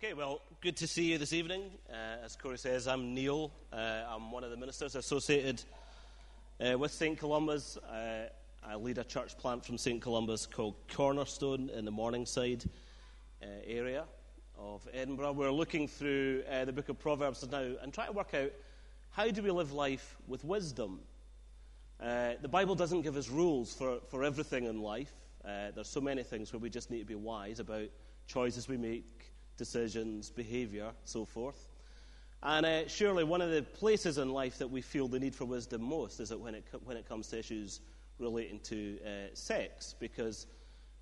Okay, well, good to see you this evening. Uh, as Corey says, I'm Neil. Uh, I'm one of the ministers associated uh, with St. Columba's. Uh, I lead a church plant from St. Columba's called Cornerstone in the Morningside uh, area of Edinburgh. We're looking through uh, the book of Proverbs now and trying to work out how do we live life with wisdom. the Bible doesn't give us rules for, for everything in life. there's so many things where we just need to be wise about choices we make decisions, behavior, so forth. And uh, surely one of the places in life that we feel the need for wisdom most is that when it, when it comes to issues relating to uh, sex, because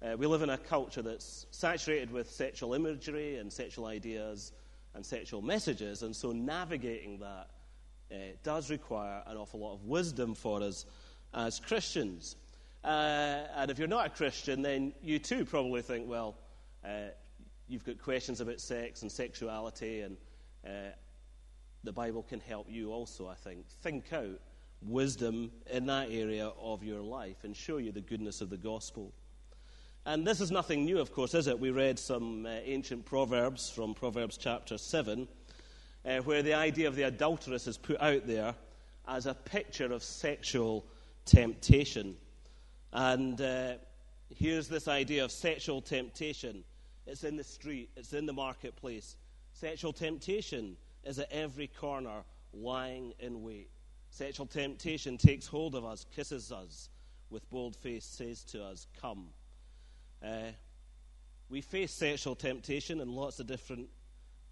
uh, we live in a culture that's saturated with sexual imagery and sexual ideas and sexual messages, and so navigating that uh, does require an awful lot of wisdom for us as Christians. Uh, and if you're not a Christian, then you too probably think, well, uh, you've got questions about sex and sexuality, and uh, the Bible can help you also, I think. Think out wisdom in that area of your life and show you the goodness of the gospel. And this is nothing new, of course, is it? We read some uh, ancient proverbs from Proverbs chapter 7, uh, where the idea of the adulteress is put out there as a picture of sexual temptation. And uh, here's this idea of sexual temptation it's in the street, it's in the marketplace. Sexual temptation is at every corner, lying in wait. Sexual temptation takes hold of us, kisses us with bold face, says to us, Come. Uh, we face sexual temptation in lots of different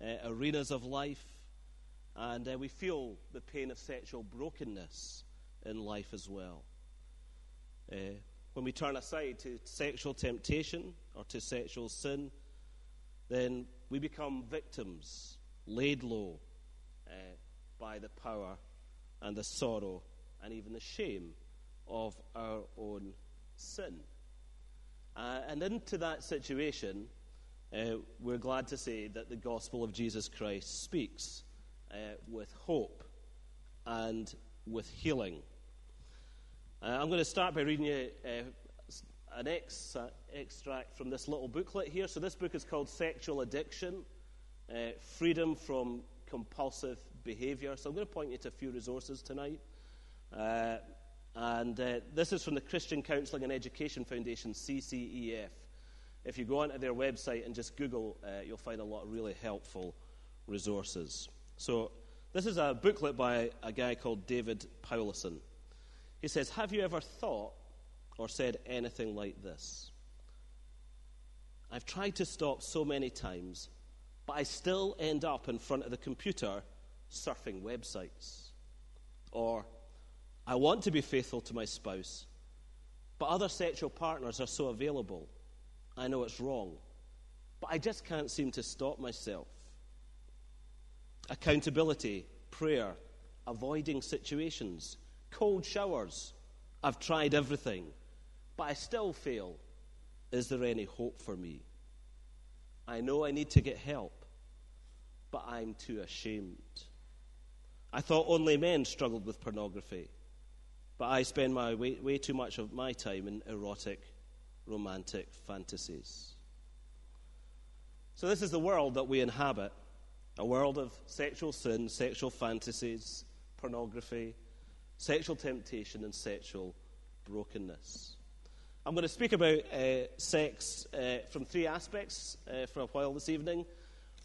uh, arenas of life, and uh, we feel the pain of sexual brokenness in life as well. Uh, when we turn aside to sexual temptation or to sexual sin, then we become victims, laid low uh, by the power and the sorrow and even the shame of our own sin. Uh, and into that situation, uh, we're glad to say that the gospel of Jesus Christ speaks uh, with hope and with healing. Uh, I'm going to start by reading you uh, an ex, uh, extract from this little booklet here. So, this book is called Sexual Addiction uh, Freedom from Compulsive Behavior. So, I'm going to point you to a few resources tonight. Uh, and uh, this is from the Christian Counseling and Education Foundation, CCEF. If you go onto their website and just Google, uh, you'll find a lot of really helpful resources. So, this is a booklet by a guy called David Powlison. He says, Have you ever thought or said anything like this. I've tried to stop so many times, but I still end up in front of the computer surfing websites. Or, I want to be faithful to my spouse, but other sexual partners are so available. I know it's wrong, but I just can't seem to stop myself. Accountability, prayer, avoiding situations, cold showers. I've tried everything but I still fail. Is there any hope for me? I know I need to get help, but I'm too ashamed. I thought only men struggled with pornography, but I spend my way, way too much of my time in erotic, romantic fantasies. So, this is the world that we inhabit a world of sexual sin, sexual fantasies, pornography, sexual temptation, and sexual brokenness. I'm going to speak about uh, sex uh, from three aspects uh, for a while this evening.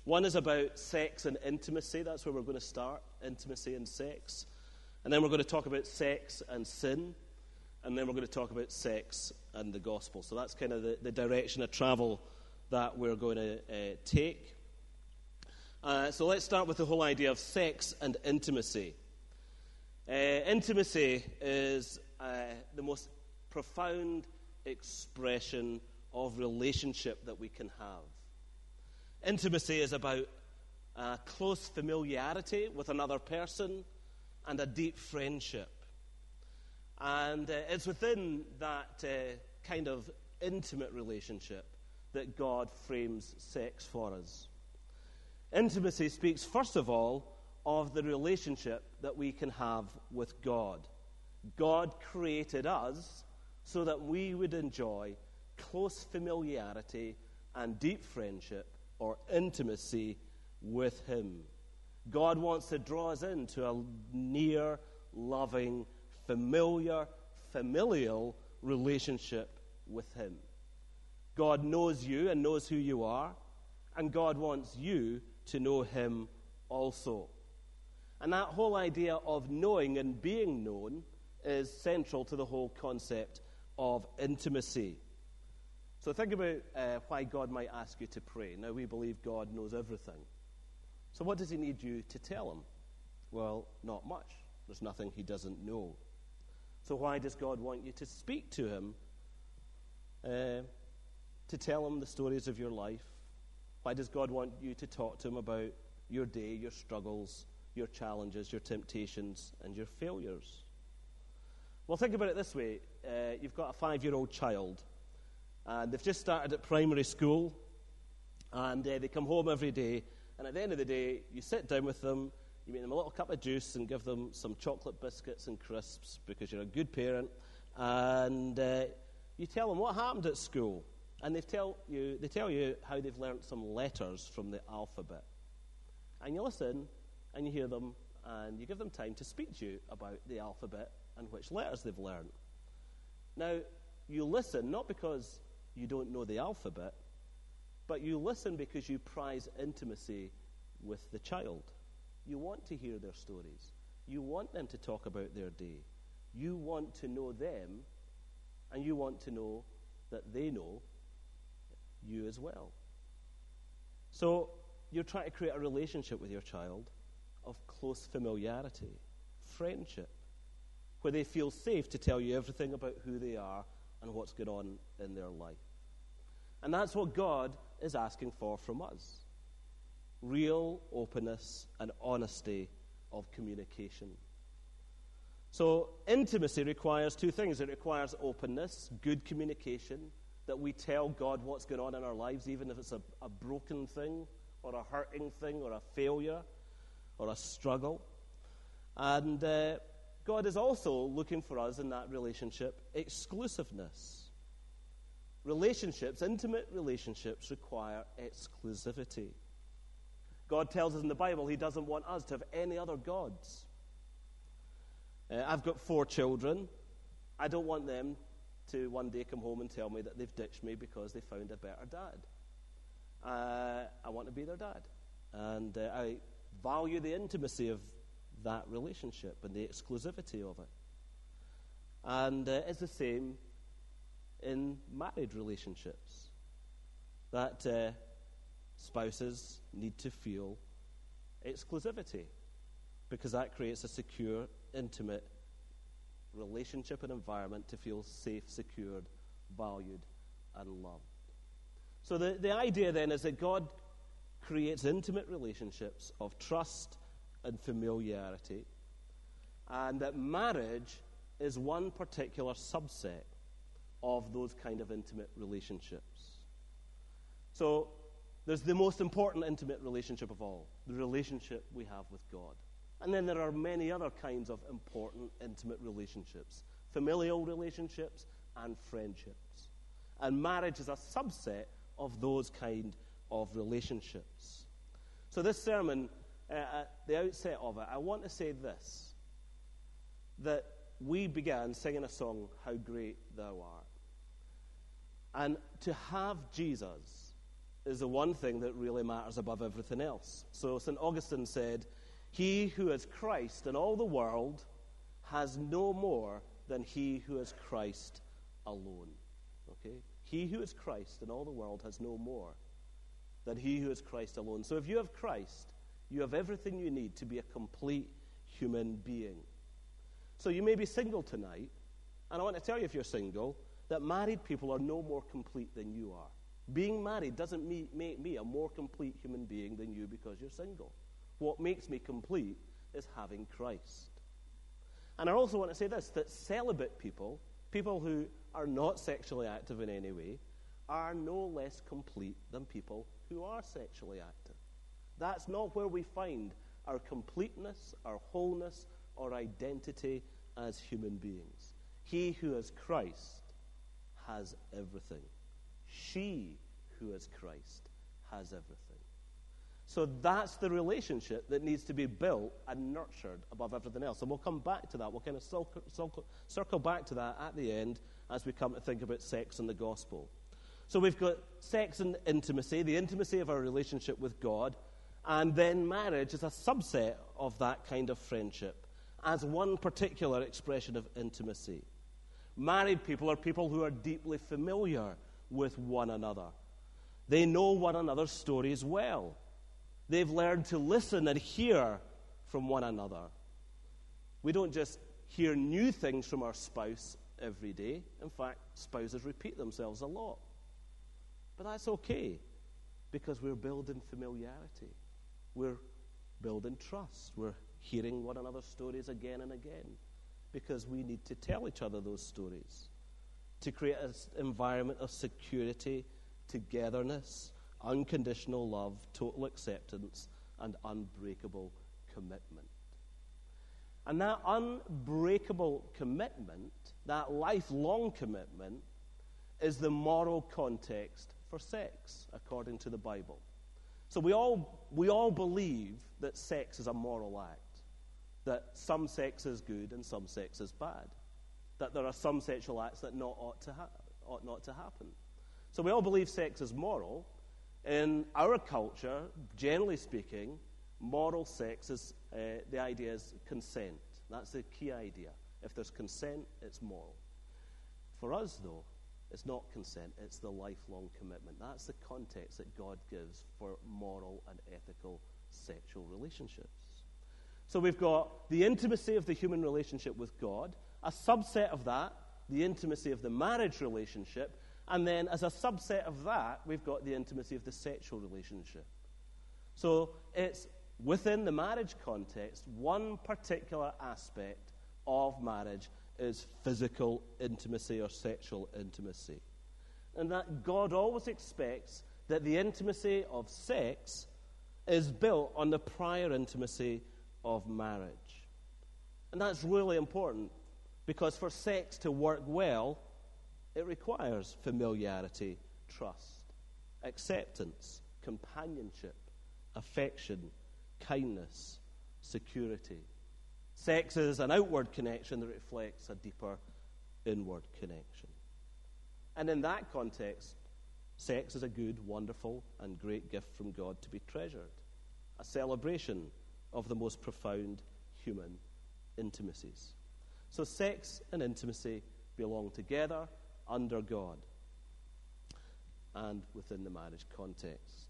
One is about sex and intimacy. That's where we're going to start intimacy and sex. And then we're going to talk about sex and sin. And then we're going to talk about sex and the gospel. So that's kind of the, the direction of travel that we're going to uh, take. Uh, so let's start with the whole idea of sex and intimacy. Uh, intimacy is the most profound expression of relationship that we can have. Intimacy is about a close familiarity with another person and a deep friendship. And uh, it's within that uh, kind of intimate relationship that God frames sex for us. Intimacy speaks, first of all, of the relationship that we can have with God. God created us so that we would enjoy close familiarity and deep friendship or intimacy with Him. God wants to draw us into a near, loving, familiar, familial relationship with Him. God knows you and knows who you are, and God wants you to know Him also. And that whole idea of knowing and being known is central to the whole concept of intimacy. So think about uh, why God might ask you to pray. Now, we believe God knows everything. So, what does He need you to tell Him? Well, not much. There's nothing He doesn't know. So, why does God want you to speak to Him, uh, to tell Him the stories of your life? Why does God want you to talk to Him about your day, your struggles, your challenges, your temptations, and your failures? Well, think about it this way uh, you've got a five year old child, and they've just started at primary school, and uh, they come home every day, and at the end of the day, you sit down with them, you make them a little cup of juice, and give them some chocolate biscuits and crisps because you're a good parent, and uh, you tell them what happened at school. And they tell, you, they tell you how they've learnt some letters from the alphabet. And you listen, and you hear them, and you give them time to speak to you about the alphabet and which letters they've learned. Now, you listen not because you don't know the alphabet, but you listen because you prize intimacy with the child. You want to hear their stories. You want them to talk about their day. You want to know them, and you want to know that they know you as well. So, you're trying to create a relationship with your child of close familiarity, friendship where they feel safe to tell you everything about who they are and what's going on in their life. And that's what God is asking for from us real openness and honesty of communication. So, intimacy requires two things it requires openness, good communication, that we tell God what's going on in our lives, even if it's a, a broken thing, or a hurting thing, or a failure, or a struggle. And uh, God is also looking for us in that relationship exclusiveness. Relationships, intimate relationships, require exclusivity. God tells us in the Bible He doesn't want us to have any other gods. Uh, I've got four children. I don't want them to one day come home and tell me that they've ditched me because they found a better dad. Uh, I want to be their dad. And uh, I value the intimacy of that relationship and the exclusivity of it. And uh, it's the same in married relationships. That uh, spouses need to feel exclusivity because that creates a secure, intimate relationship and environment to feel safe, secured, valued, and loved. So the, the idea then is that God creates intimate relationships of trust and familiarity, and that marriage is one particular subset of those kind of intimate relationships. So, there's the most important intimate relationship of all the relationship we have with God. And then there are many other kinds of important intimate relationships familial relationships and friendships. And marriage is a subset of those kind of relationships. So, this sermon uh, at the outset of it, I want to say this that we began singing a song, How Great Thou Art. And to have Jesus is the one thing that really matters above everything else. So St. Augustine said, He who is Christ in all the world has no more than he who is Christ alone. Okay? He who is Christ in all the world has no more than he who is Christ alone. So if you have Christ, you have everything you need to be a complete human being. So you may be single tonight, and I want to tell you if you're single that married people are no more complete than you are. Being married doesn't make me a more complete human being than you because you're single. What makes me complete is having Christ. And I also want to say this that celibate people, people who are not sexually active in any way, are no less complete than people who are sexually active. That's not where we find our completeness, our wholeness, or identity as human beings. He who is Christ has everything. She who is Christ has everything. So that's the relationship that needs to be built and nurtured above everything else. And we'll come back to that. We'll kind of circle back to that at the end as we come to think about sex and the gospel. So we've got sex and intimacy, the intimacy of our relationship with God, and then marriage is a subset of that kind of friendship as one particular expression of intimacy. Married people are people who are deeply familiar with one another. They know one another's stories well. They've learned to listen and hear from one another. We don't just hear new things from our spouse every day. In fact, spouses repeat themselves a lot. But that's okay because we're building familiarity. We're building trust. We're hearing one another's stories again and again because we need to tell each other those stories to create an environment of security, togetherness, unconditional love, total acceptance, and unbreakable commitment. And that unbreakable commitment, that lifelong commitment, is the moral context for sex, according to the Bible. So we all, we all believe that sex is a moral act, that some sex is good and some sex is bad, that there are some sexual acts that not ought, to ha- ought not to happen. So we all believe sex is moral. In our culture, generally speaking, moral sex is uh, the idea is consent. That's the key idea. If there's consent, it's moral. For us, though, it's not consent, it's the lifelong commitment. That's the context that God gives for moral and ethical sexual relationships. So we've got the intimacy of the human relationship with God, a subset of that, the intimacy of the marriage relationship, and then as a subset of that, we've got the intimacy of the sexual relationship. So it's within the marriage context, one particular aspect of marriage is physical intimacy or sexual intimacy. And that God always expects that the intimacy of sex is built on the prior intimacy of marriage. And that's really important because for sex to work well, it requires familiarity, trust, acceptance, companionship, affection, kindness, security. Sex is an outward connection that reflects a deeper inward connection. And in that context, sex is a good, wonderful, and great gift from God to be treasured, a celebration of the most profound human intimacies. So, sex and intimacy belong together under God and within the marriage context.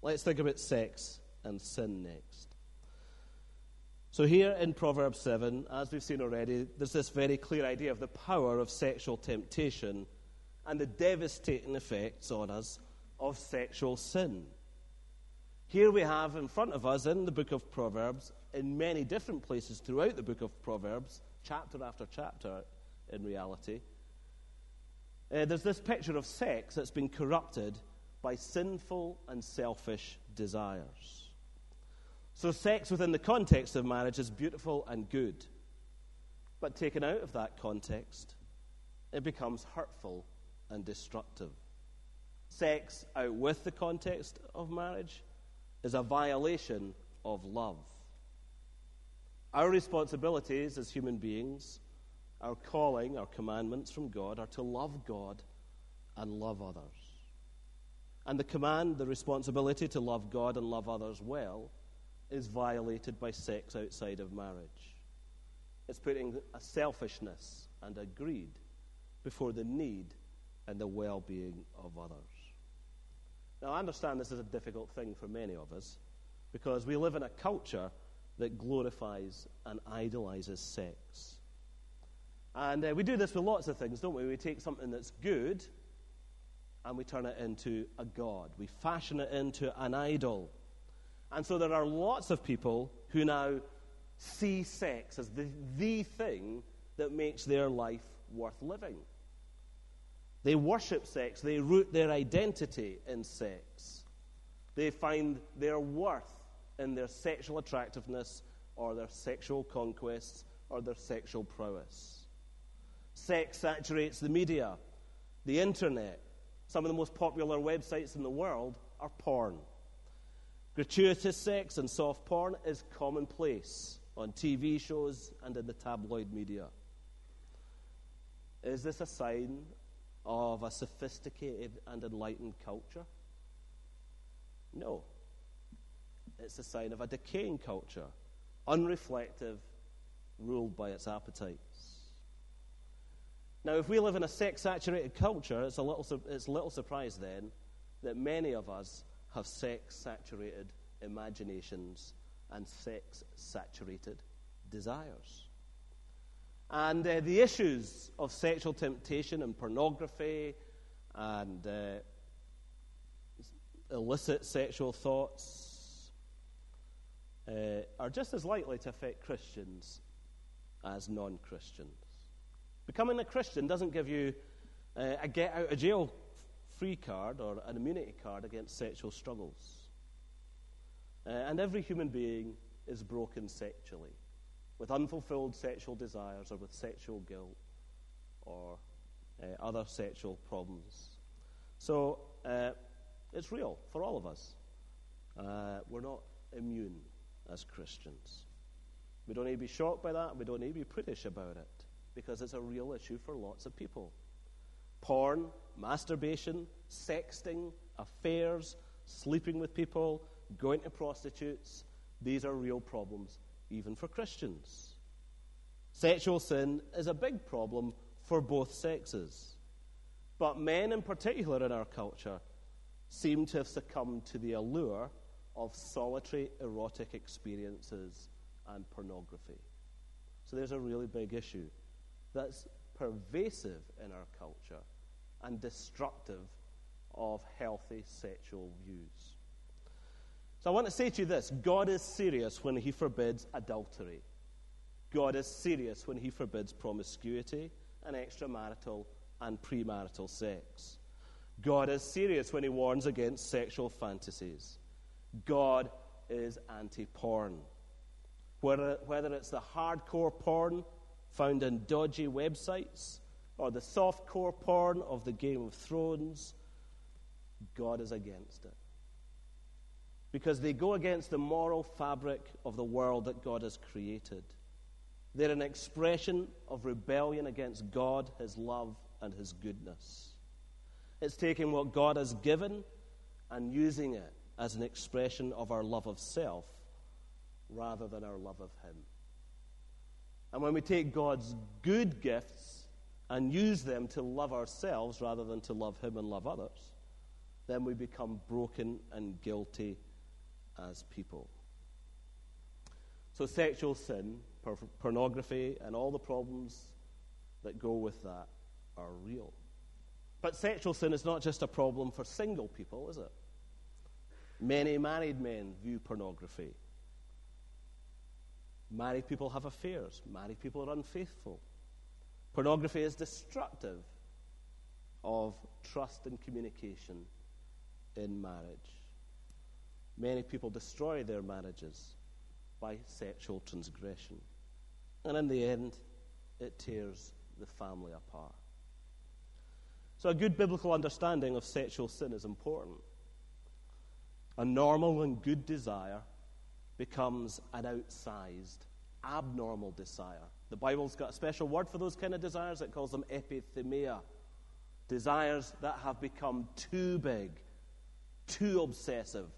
Let's think about sex and sin next. So, here in Proverbs 7, as we've seen already, there's this very clear idea of the power of sexual temptation and the devastating effects on us of sexual sin. Here we have in front of us in the book of Proverbs, in many different places throughout the book of Proverbs, chapter after chapter in reality, uh, there's this picture of sex that's been corrupted by sinful and selfish desires. So, sex within the context of marriage is beautiful and good. But taken out of that context, it becomes hurtful and destructive. Sex out with the context of marriage is a violation of love. Our responsibilities as human beings, our calling, our commandments from God are to love God and love others. And the command, the responsibility to love God and love others well, is violated by sex outside of marriage. It's putting a selfishness and a greed before the need and the well being of others. Now, I understand this is a difficult thing for many of us because we live in a culture that glorifies and idolizes sex. And uh, we do this with lots of things, don't we? We take something that's good and we turn it into a god. We fashion it into an idol. And so there are lots of people who now see sex as the, the thing that makes their life worth living. They worship sex, they root their identity in sex. They find their worth in their sexual attractiveness or their sexual conquests or their sexual prowess. Sex saturates the media, the internet. Some of the most popular websites in the world are porn. Gratuitous sex and soft porn is commonplace on TV shows and in the tabloid media. Is this a sign of a sophisticated and enlightened culture? No. It's a sign of a decaying culture, unreflective, ruled by its appetites. Now, if we live in a sex saturated culture, it's a little, it's little surprise then that many of us have sex saturated imaginations and sex saturated desires. And uh, the issues of sexual temptation and pornography and uh, illicit sexual thoughts uh, are just as likely to affect Christians as non Christians. Becoming a Christian doesn't give you uh, a get out of jail free card or an immunity card against sexual struggles. Uh, and every human being is broken sexually, with unfulfilled sexual desires or with sexual guilt or uh, other sexual problems. So uh, it's real for all of us. Uh, we're not immune as Christians. We don't need to be shocked by that. We don't need to be prudish about it because it's a real issue for lots of people. Porn, masturbation, sexting, affairs, sleeping with people, going to prostitutes, these are real problems, even for Christians. Sexual sin is a big problem for both sexes. But men, in particular, in our culture, seem to have succumbed to the allure of solitary erotic experiences and pornography. So there's a really big issue that's pervasive in our culture and destructive of healthy sexual views. So I want to say to you this God is serious when he forbids adultery. God is serious when he forbids promiscuity and extramarital and premarital sex. God is serious when he warns against sexual fantasies. God is anti porn. Whether, whether it's the hardcore porn found in dodgy websites or the soft core porn of the Game of Thrones, God is against it. Because they go against the moral fabric of the world that God has created. They're an expression of rebellion against God, His love, and His goodness. It's taking what God has given and using it as an expression of our love of self rather than our love of Him. And when we take God's good gifts and use them to love ourselves rather than to love Him and love others, then we become broken and guilty as people. So, sexual sin, por- pornography, and all the problems that go with that are real. But sexual sin is not just a problem for single people, is it? Many married men view pornography. Married people have affairs. Married people are unfaithful. Pornography is destructive of trust and communication in marriage. Many people destroy their marriages by sexual transgression. And in the end, it tears the family apart. So, a good biblical understanding of sexual sin is important. A normal and good desire becomes an outsized, abnormal desire. The Bible's got a special word for those kind of desires. It calls them epithumia. Desires that have become too big, too obsessive,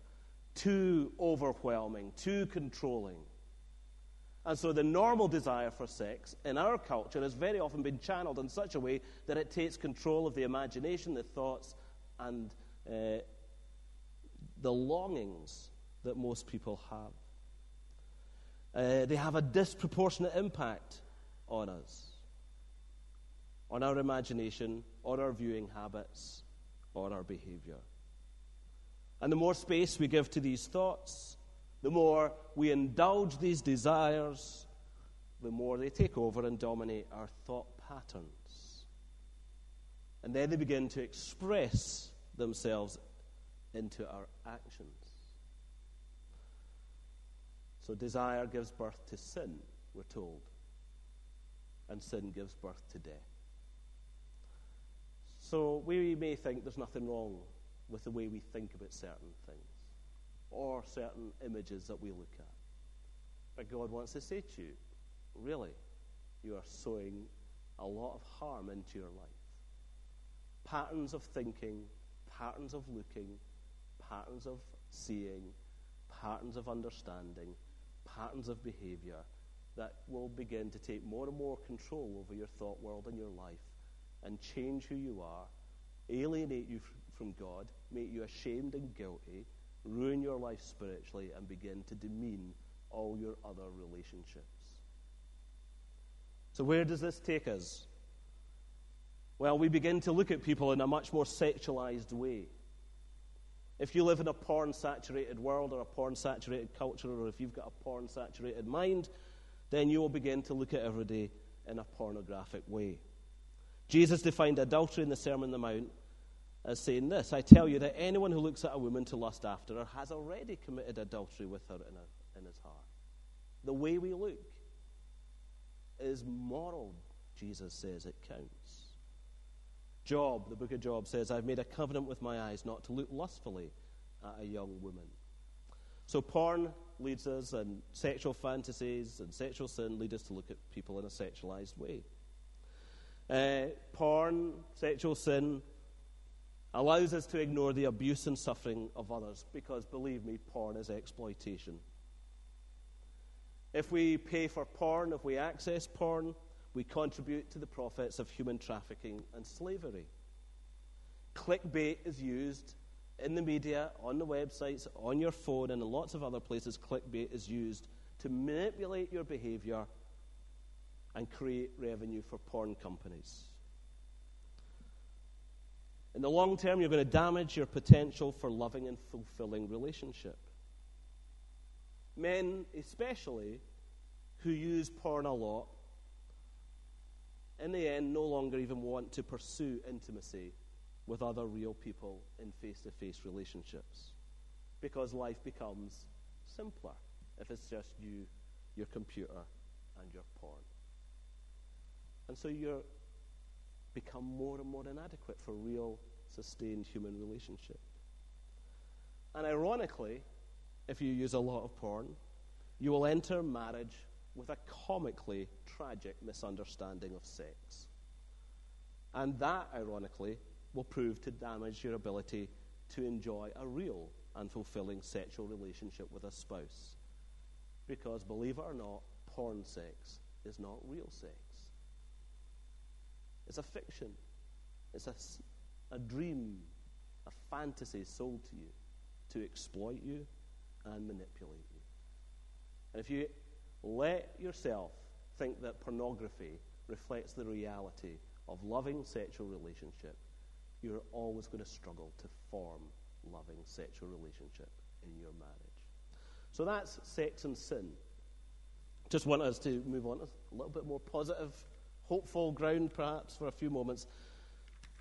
too overwhelming, too controlling. And so the normal desire for sex in our culture has very often been channeled in such a way that it takes control of the imagination, the thoughts, and uh, the longings that most people have. Uh, they have a disproportionate impact on us, on our imagination, on our viewing habits, on our behavior. And the more space we give to these thoughts, the more we indulge these desires, the more they take over and dominate our thought patterns. And then they begin to express themselves into our actions. So desire gives birth to sin, we're told. And sin gives birth to death. So we may think there's nothing wrong with the way we think about certain things or certain images that we look at. But God wants to say to you, really, you are sowing a lot of harm into your life. Patterns of thinking, patterns of looking, patterns of seeing, patterns of understanding, patterns of behavior that will begin to take more and more control over your thought world and your life and change who you are, alienate you from God, make you ashamed and guilty, ruin your life spiritually, and begin to demean all your other relationships. So, where does this take us? Well, we begin to look at people in a much more sexualized way. If you live in a porn saturated world or a porn saturated culture, or if you've got a porn saturated mind, then you will begin to look at every day in a pornographic way. Jesus defined adultery in the Sermon on the Mount as saying this I tell you that anyone who looks at a woman to lust after her has already committed adultery with her in, in his heart. The way we look is moral, Jesus says it counts. Job, the book of Job says, I've made a covenant with my eyes not to look lustfully at a young woman. So porn leads us, and sexual fantasies and sexual sin lead us to look at people in a sexualized way. Uh, porn, sexual sin, allows us to ignore the abuse and suffering of others because, believe me, porn is exploitation. If we pay for porn, if we access porn, we contribute to the profits of human trafficking and slavery. Clickbait is used in the media, on the websites, on your phone, and in lots of other places. Clickbait is used to manipulate your behavior and create revenue for porn companies. In the long term, you're going to damage your potential for loving and fulfilling relationship. Men, especially, who use porn a lot, in the end, no longer even want to pursue intimacy with other real people in face to face relationships because life becomes simpler if it's just you, your computer, and your porn. And so you become more and more inadequate for real, sustained human relationship. And ironically, if you use a lot of porn, you will enter marriage with a comically tragic misunderstanding of sex. And that, ironically, will prove to damage your ability to enjoy a real and fulfilling sexual relationship with a spouse. Because, believe it or not, porn sex is not real sex. It's a fiction, it's a, a dream, a fantasy sold to you to exploit you and manipulate you. And if you let yourself think that pornography reflects the reality of loving sexual relationship, you're always going to struggle to form loving sexual relationship in your marriage. So that's sex and sin. Just want us to move on to a little bit more positive, hopeful ground, perhaps, for a few moments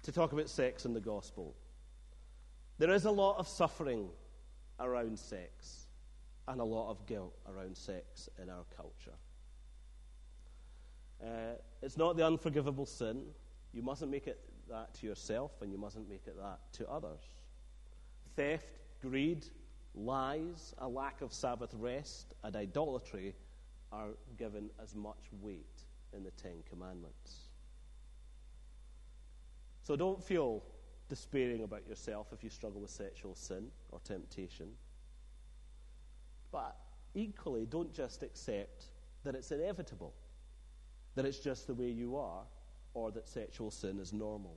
to talk about sex and the gospel. There is a lot of suffering around sex and a lot of guilt around sex in our culture. Uh, it's not the unforgivable sin. You mustn't make it that to yourself, and you mustn't make it that to others. Theft, greed, lies, a lack of Sabbath rest, and idolatry are given as much weight in the Ten Commandments. So don't feel despairing about yourself if you struggle with sexual sin or temptation. But equally, don't just accept that it's inevitable, that it's just the way you are, or that sexual sin is normal.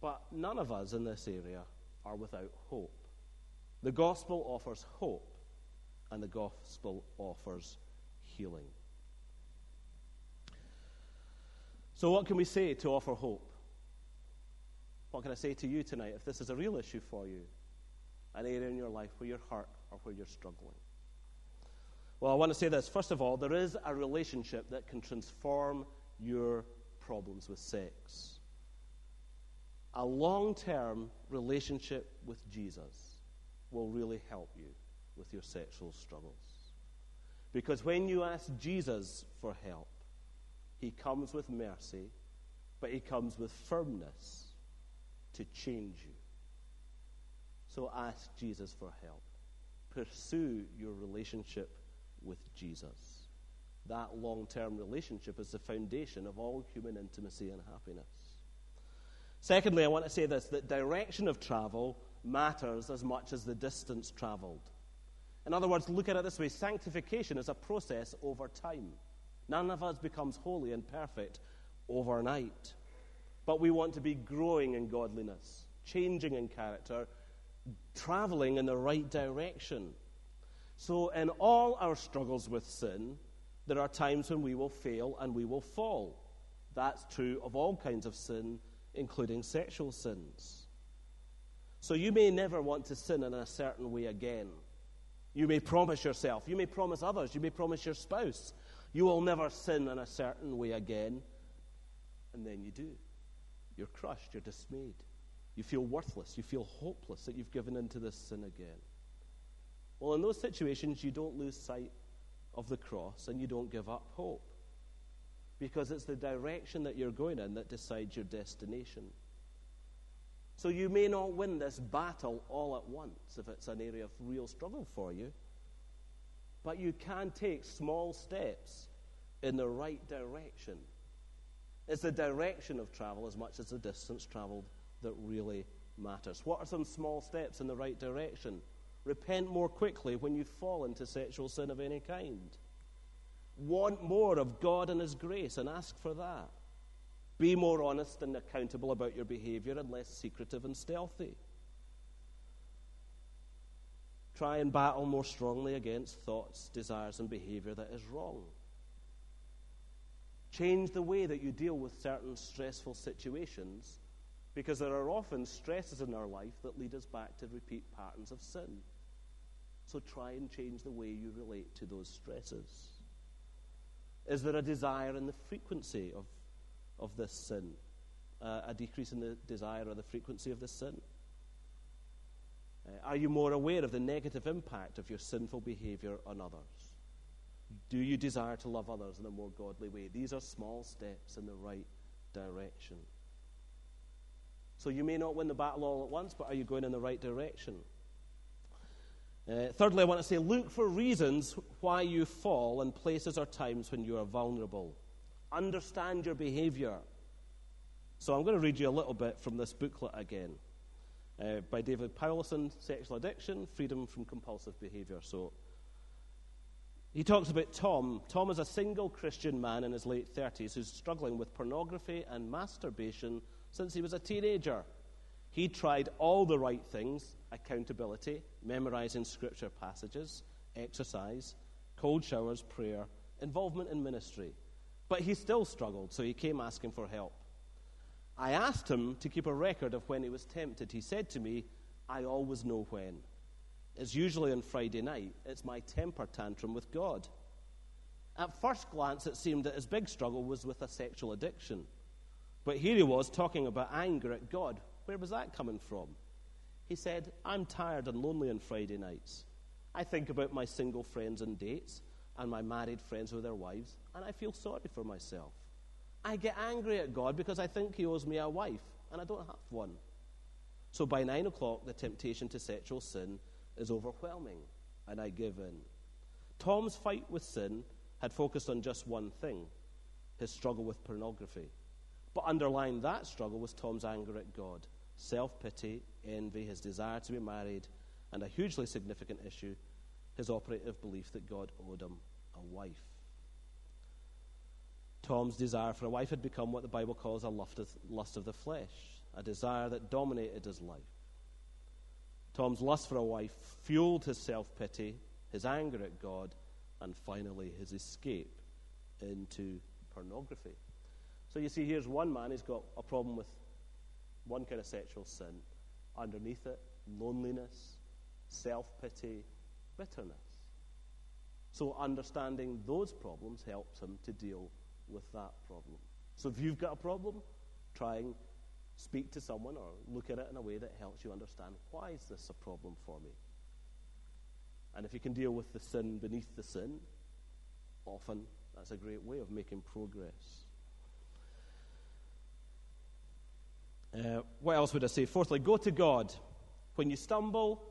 But none of us in this area are without hope. The gospel offers hope, and the gospel offers healing. So, what can we say to offer hope? What can I say to you tonight if this is a real issue for you? An area in your life where you're hurt or where you're struggling? Well, I want to say this. First of all, there is a relationship that can transform your problems with sex. A long term relationship with Jesus will really help you with your sexual struggles. Because when you ask Jesus for help, he comes with mercy, but he comes with firmness to change you. So ask Jesus for help. Pursue your relationship with Jesus. That long term relationship is the foundation of all human intimacy and happiness. Secondly, I want to say this that direction of travel matters as much as the distance traveled. In other words, look at it this way sanctification is a process over time. None of us becomes holy and perfect overnight. But we want to be growing in godliness, changing in character, traveling in the right direction. So, in all our struggles with sin, there are times when we will fail and we will fall. That's true of all kinds of sin, including sexual sins. So, you may never want to sin in a certain way again. You may promise yourself, you may promise others, you may promise your spouse, you will never sin in a certain way again. And then you do. You're crushed, you're dismayed. You feel worthless, you feel hopeless that you've given into this sin again. Well, in those situations, you don't lose sight of the cross and you don't give up hope. Because it's the direction that you're going in that decides your destination. So you may not win this battle all at once if it's an area of real struggle for you, but you can take small steps in the right direction. It's the direction of travel as much as the distance traveled that really matters. What are some small steps in the right direction? Repent more quickly when you fall into sexual sin of any kind. Want more of God and His grace and ask for that. Be more honest and accountable about your behavior and less secretive and stealthy. Try and battle more strongly against thoughts, desires, and behavior that is wrong. Change the way that you deal with certain stressful situations because there are often stresses in our life that lead us back to repeat patterns of sin. So try and change the way you relate to those stresses. Is there a desire in the frequency of, of this sin? Uh, a decrease in the desire or the frequency of this sin? Uh, are you more aware of the negative impact of your sinful behavior on others? Do you desire to love others in a more godly way? These are small steps in the right direction. So you may not win the battle all at once, but are you going in the right direction? Uh, thirdly, I want to say look for reasons why you fall and places or times when you are vulnerable. Understand your behavior. So I'm going to read you a little bit from this booklet again uh, by David Powlison Sexual Addiction, Freedom from Compulsive Behavior. So he talks about Tom. Tom is a single Christian man in his late 30s who's struggling with pornography and masturbation since he was a teenager. He tried all the right things accountability, memorizing scripture passages, exercise, cold showers, prayer, involvement in ministry. But he still struggled, so he came asking for help. I asked him to keep a record of when he was tempted. He said to me, I always know when. It's usually on Friday night. It's my temper tantrum with God. At first glance, it seemed that his big struggle was with a sexual addiction. But here he was talking about anger at God. Where was that coming from? He said, I'm tired and lonely on Friday nights. I think about my single friends and dates and my married friends with their wives, and I feel sorry for myself. I get angry at God because I think He owes me a wife, and I don't have one. So by nine o'clock, the temptation to sexual sin is overwhelming, and I give in. Tom's fight with sin had focused on just one thing his struggle with pornography. But underlying that struggle was Tom's anger at God self pity, envy, his desire to be married, and a hugely significant issue, his operative belief that God owed him a wife. Tom's desire for a wife had become what the Bible calls a lust of the flesh, a desire that dominated his life. Tom's lust for a wife fueled his self pity, his anger at God, and finally his escape into pornography. So you see, here's one man who's got a problem with one kind of sexual sin. Underneath it, loneliness, self pity, bitterness. So understanding those problems helps him to deal with that problem. So if you've got a problem, try and speak to someone or look at it in a way that helps you understand why is this a problem for me? And if you can deal with the sin beneath the sin, often that's a great way of making progress. Uh, what else would I say? Fourthly, go to God. When you stumble,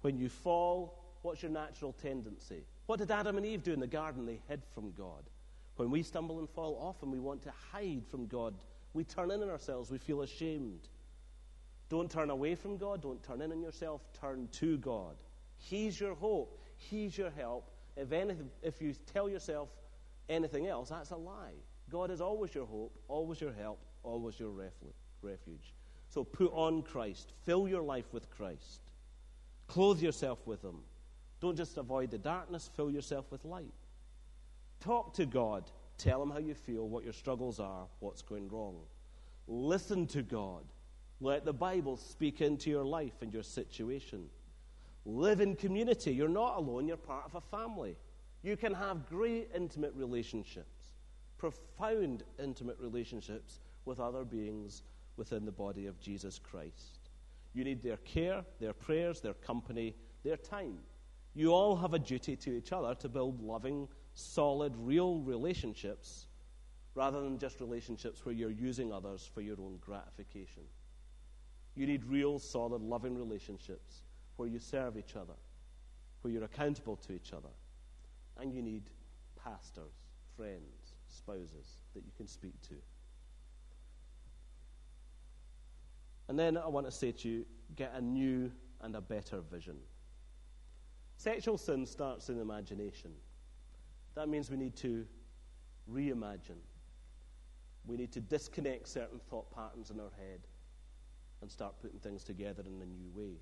when you fall, what's your natural tendency? What did Adam and Eve do in the garden? They hid from God. When we stumble and fall, often we want to hide from God. We turn in on ourselves, we feel ashamed. Don't turn away from God, don't turn in on yourself, turn to God. He's your hope, He's your help. If, anything, if you tell yourself anything else, that's a lie. God is always your hope, always your help, always your refuge. So put on Christ, fill your life with Christ, clothe yourself with Him. Don't just avoid the darkness, fill yourself with light. Talk to God, tell Him how you feel, what your struggles are, what's going wrong. Listen to God. Let the Bible speak into your life and your situation. Live in community. You're not alone, you're part of a family. You can have great intimate relationships, profound intimate relationships with other beings within the body of Jesus Christ. You need their care, their prayers, their company, their time. You all have a duty to each other to build loving, solid, real relationships rather than just relationships where you're using others for your own gratification. You need real, solid, loving relationships where you serve each other, where you're accountable to each other. And you need pastors, friends, spouses that you can speak to. And then I want to say to you get a new and a better vision. Sexual sin starts in imagination. That means we need to reimagine. We need to disconnect certain thought patterns in our head and start putting things together in a new way.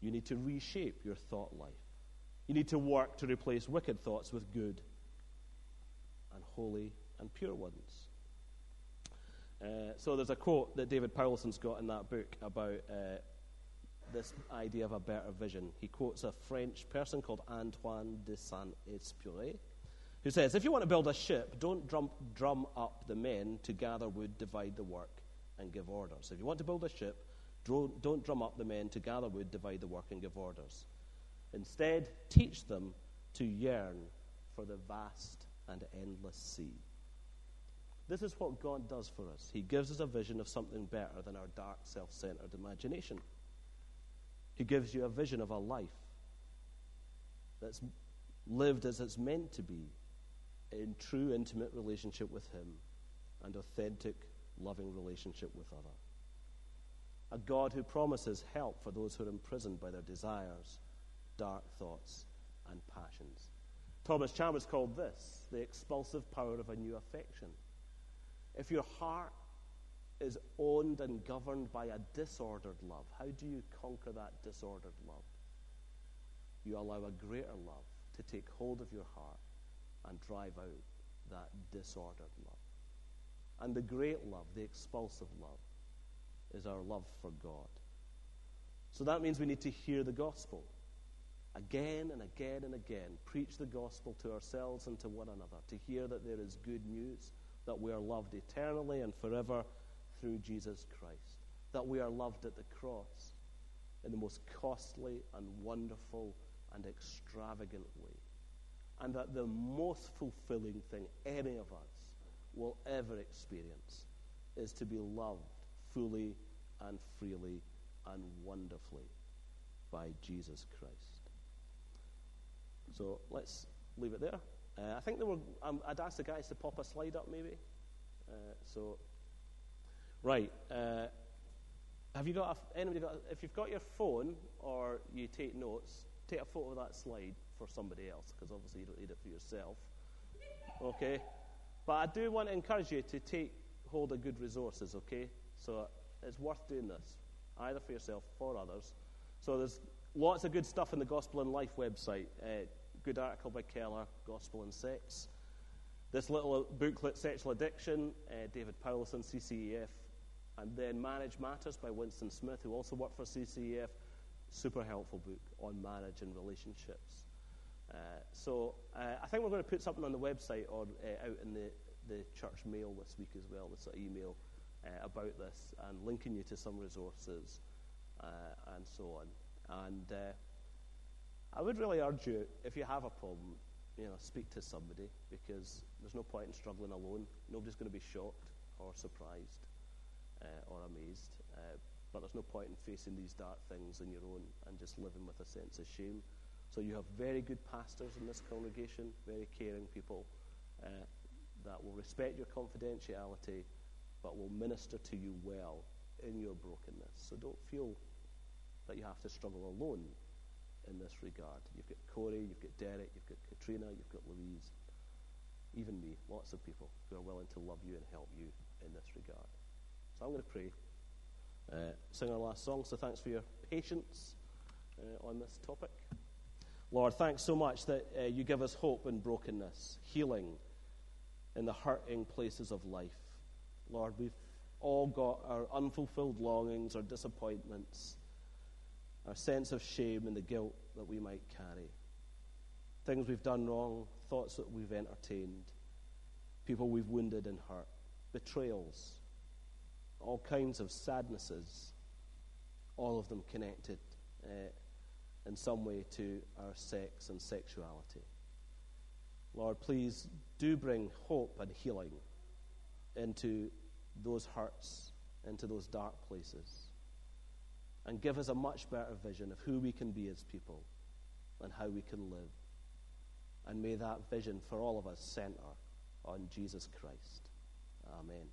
You need to reshape your thought life. You need to work to replace wicked thoughts with good and holy and pure ones. Uh, so there's a quote that David Powlison's got in that book about uh, this idea of a better vision. He quotes a French person called Antoine de Saint Exupéry, who says, If you want to build a ship, don't drum, drum up the men to gather wood, divide the work, and give orders. If you want to build a ship, don't, don't drum up the men to gather wood, divide the work, and give orders. Instead, teach them to yearn for the vast and endless sea. This is what God does for us. He gives us a vision of something better than our dark, self centered imagination. He gives you a vision of a life that's lived as it's meant to be in true, intimate relationship with Him and authentic, loving relationship with other. A God who promises help for those who are imprisoned by their desires, dark thoughts, and passions. Thomas Chalmers called this the expulsive power of a new affection. If your heart is owned and governed by a disordered love. How do you conquer that disordered love? You allow a greater love to take hold of your heart and drive out that disordered love. And the great love, the expulsive love, is our love for God. So that means we need to hear the gospel again and again and again. Preach the gospel to ourselves and to one another, to hear that there is good news, that we are loved eternally and forever through Jesus Christ. That we are loved at the cross in the most costly and wonderful and extravagant way. And that the most fulfilling thing any of us will ever experience is to be loved fully and freely and wonderfully by Jesus Christ. So let's leave it there. Uh, I think there were, um, I'd ask the guys to pop a slide up maybe. Uh, so Right. Uh, have you got a, anybody got? If you've got your phone or you take notes, take a photo of that slide for somebody else because obviously you don't need it for yourself. Okay. But I do want to encourage you to take hold of good resources. Okay. So it's worth doing this, either for yourself or others. So there's lots of good stuff in the Gospel in Life website. Uh, good article by Keller, Gospel and Sex. This little booklet, Sexual Addiction, uh, David Powlison, CCEF, and then Marriage Matters by Winston Smith, who also worked for CCEF. Super helpful book on marriage and relationships. Uh, so uh, I think we're going to put something on the website or uh, out in the, the church mail this week as well, this email uh, about this, and linking you to some resources uh, and so on. And I would really urge you, if you have a problem, you know, speak to somebody because there's no point in struggling alone. Nobody's going to be shocked or surprised. uh, or amazed. Uh, but there's no point in facing these dark things on your own and just living with a sense of shame. So you have very good pastors in this congregation, very caring people uh, that will respect your confidentiality, but will minister to you well in your brokenness. So don't feel that you have to struggle alone in this regard. You've got Corey, you've got Derek, you've got Katrina, you've got Louise, even me, lots of people who are willing to love you and help you in this regard. So I'm going to pray, uh, sing our last song. So thanks for your patience uh, on this topic. Lord, thanks so much that uh, you give us hope in brokenness, healing in the hurting places of life. Lord, we've all got our unfulfilled longings, our disappointments, our sense of shame and the guilt that we might carry. Things we've done wrong, thoughts that we've entertained, people we've wounded and hurt, betrayals, all kinds of sadnesses, all of them connected uh, in some way to our sex and sexuality. Lord, please do bring hope and healing into those hurts, into those dark places, and give us a much better vision of who we can be as people and how we can live. And may that vision for all of us center on Jesus Christ. Amen.